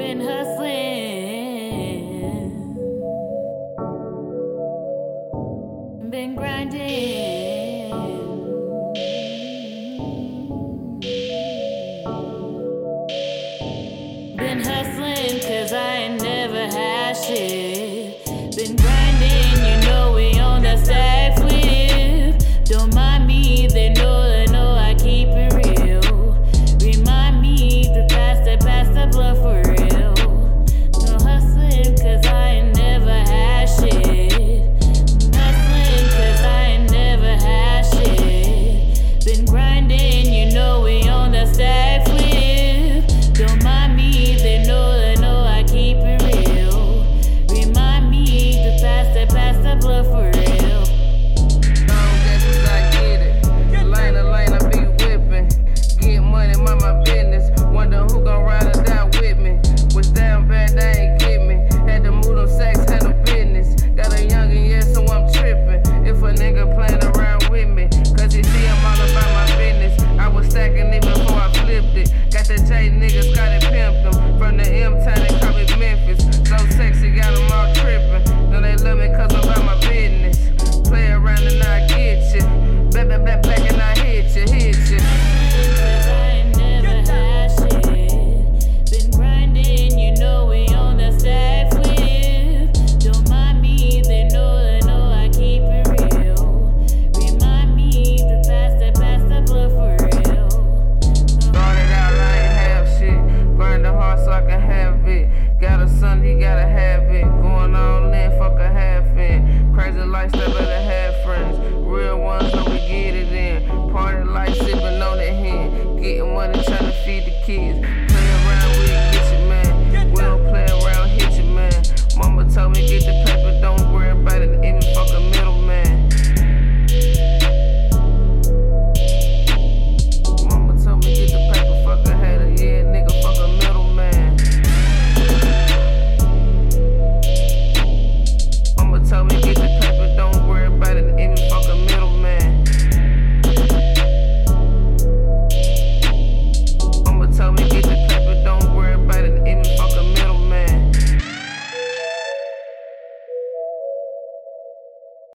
been hustling, been grinding. kids